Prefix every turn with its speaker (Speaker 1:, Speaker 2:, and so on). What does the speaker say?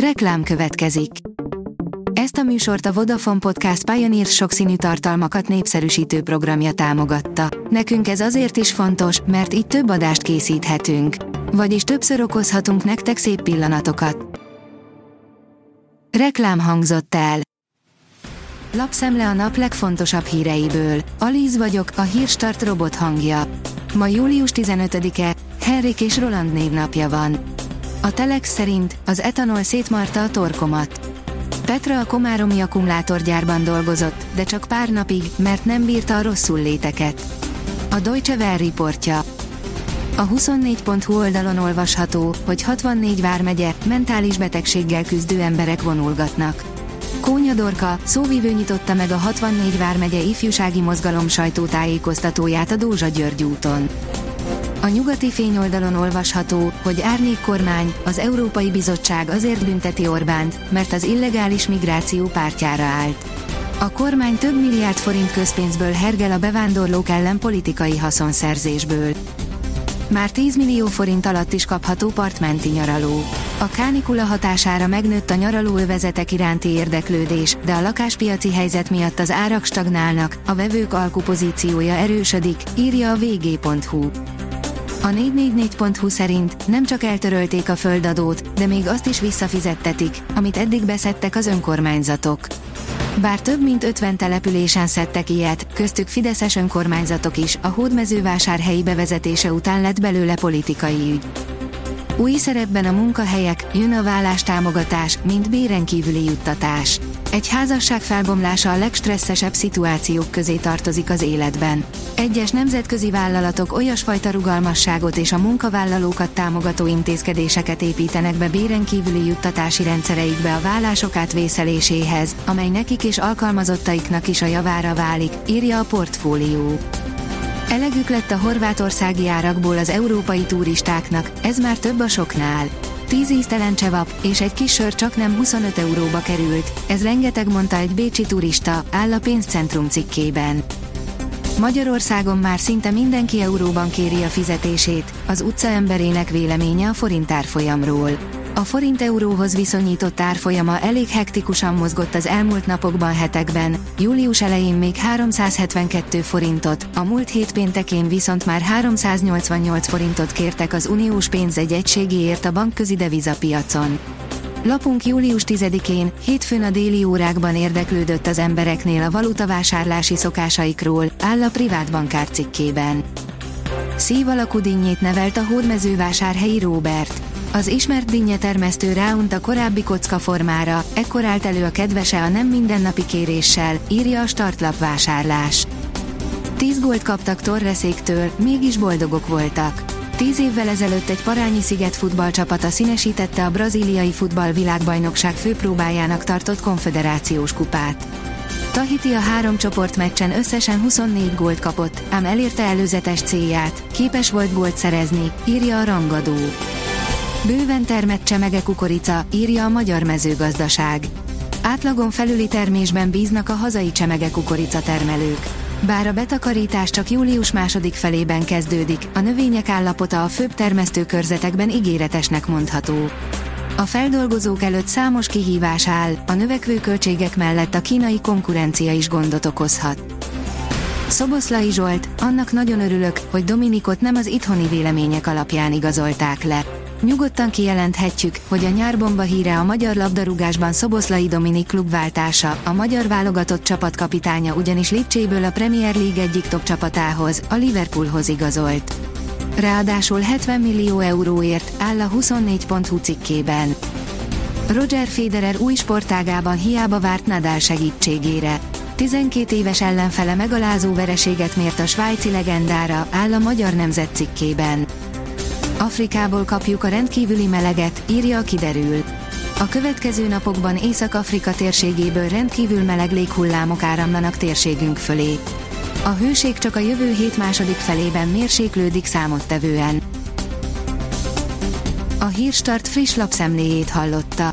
Speaker 1: Reklám következik. Ezt a műsort a Vodafone Podcast Pioneer sokszínű tartalmakat népszerűsítő programja támogatta. Nekünk ez azért is fontos, mert így több adást készíthetünk. Vagyis többször okozhatunk nektek szép pillanatokat. Reklám hangzott el. Lapszemle a nap legfontosabb híreiből. Alíz vagyok, a hírstart robot hangja. Ma július 15-e, Henrik és Roland névnapja van. A Telex szerint az etanol szétmarta a torkomat. Petra a komáromi akkumulátorgyárban dolgozott, de csak pár napig, mert nem bírta a rosszul léteket. A Deutsche Welle riportja. A 24.hu oldalon olvasható, hogy 64 vármegye mentális betegséggel küzdő emberek vonulgatnak. Kónya Dorka, szóvivő nyitotta meg a 64 vármegye ifjúsági mozgalom sajtótájékoztatóját a Dózsa György úton. A nyugati fényoldalon olvasható, hogy árnyék kormány, az Európai Bizottság azért bünteti Orbánt, mert az illegális migráció pártjára állt. A kormány több milliárd forint közpénzből hergel a bevándorlók ellen politikai haszonszerzésből. Már 10 millió forint alatt is kapható partmenti nyaraló. A kánikula hatására megnőtt a nyaralóövezetek iránti érdeklődés, de a lakáspiaci helyzet miatt az árak stagnálnak, a vevők alkupozíciója erősödik, írja a vg.hu. A 444.hu szerint nem csak eltörölték a földadót, de még azt is visszafizettetik, amit eddig beszedtek az önkormányzatok. Bár több mint 50 településen szedtek ilyet, köztük Fideszes önkormányzatok is, a hódmezővásárhelyi bevezetése után lett belőle politikai ügy. Új szerepben a munkahelyek, jön a vállástámogatás, mint béren kívüli juttatás. Egy házasság felbomlása a legstresszesebb szituációk közé tartozik az életben. Egyes nemzetközi vállalatok olyasfajta rugalmasságot és a munkavállalókat támogató intézkedéseket építenek be béren kívüli juttatási rendszereikbe a vállások átvészeléséhez, amely nekik és alkalmazottaiknak is a javára válik, írja a portfólió. Elegük lett a horvátországi árakból az európai turistáknak, ez már több a soknál. 10 íztelen csevap és egy kis sör csak nem 25 euróba került, ez rengeteg mondta egy bécsi turista, áll a pénzcentrum cikkében. Magyarországon már szinte mindenki euróban kéri a fizetését, az utca emberének véleménye a forint árfolyamról. A forint euróhoz viszonyított árfolyama elég hektikusan mozgott az elmúlt napokban hetekben, július elején még 372 forintot, a múlt hét péntekén viszont már 388 forintot kértek az uniós pénz egy egységéért a bankközi devizapiacon. Lapunk július 10-én, hétfőn a déli órákban érdeklődött az embereknél a valutavásárlási szokásaikról, áll a privát bankár cikkében. Szív dinnyét nevelt a hódmezővásárhelyi Robert. Az ismert dinnye termesztő ráunt a korábbi kocka formára, ekkor állt elő a kedvese a nem mindennapi kéréssel, írja a startlap vásárlás. 10 gólt kaptak Torreszéktől, mégis boldogok voltak. Tíz évvel ezelőtt egy parányi sziget futballcsapata színesítette a brazíliai futball világbajnokság főpróbájának tartott konfederációs kupát. Tahiti a három csoportmeccsen összesen 24 gólt kapott, ám elérte előzetes célját, képes volt gólt szerezni, írja a rangadó. Bőven termett csemege kukorica, írja a magyar mezőgazdaság. Átlagon felüli termésben bíznak a hazai csemege kukorica termelők. Bár a betakarítás csak július második felében kezdődik, a növények állapota a főbb termesztőkörzetekben ígéretesnek mondható. A feldolgozók előtt számos kihívás áll, a növekvő költségek mellett a kínai konkurencia is gondot okozhat. Szoboszlai Zsolt, annak nagyon örülök, hogy Dominikot nem az itthoni vélemények alapján igazolták le. Nyugodtan kijelenthetjük, hogy a nyárbomba híre a magyar labdarúgásban Szoboszlai Dominik klubváltása, a magyar válogatott csapatkapitánya ugyanis Lipcséből a Premier League egyik top csapatához, a Liverpoolhoz igazolt. Ráadásul 70 millió euróért áll a 24.hu cikkében. Roger Federer új sportágában hiába várt Nadal segítségére. 12 éves ellenfele megalázó vereséget mért a svájci legendára, áll a magyar nemzet cikkében. Afrikából kapjuk a rendkívüli meleget, írja a kiderül. A következő napokban Észak-Afrika térségéből rendkívül meleg léghullámok áramlanak térségünk fölé. A hőség csak a jövő hét második felében mérséklődik számottevően. A Hírstart friss lapszemléjét hallotta.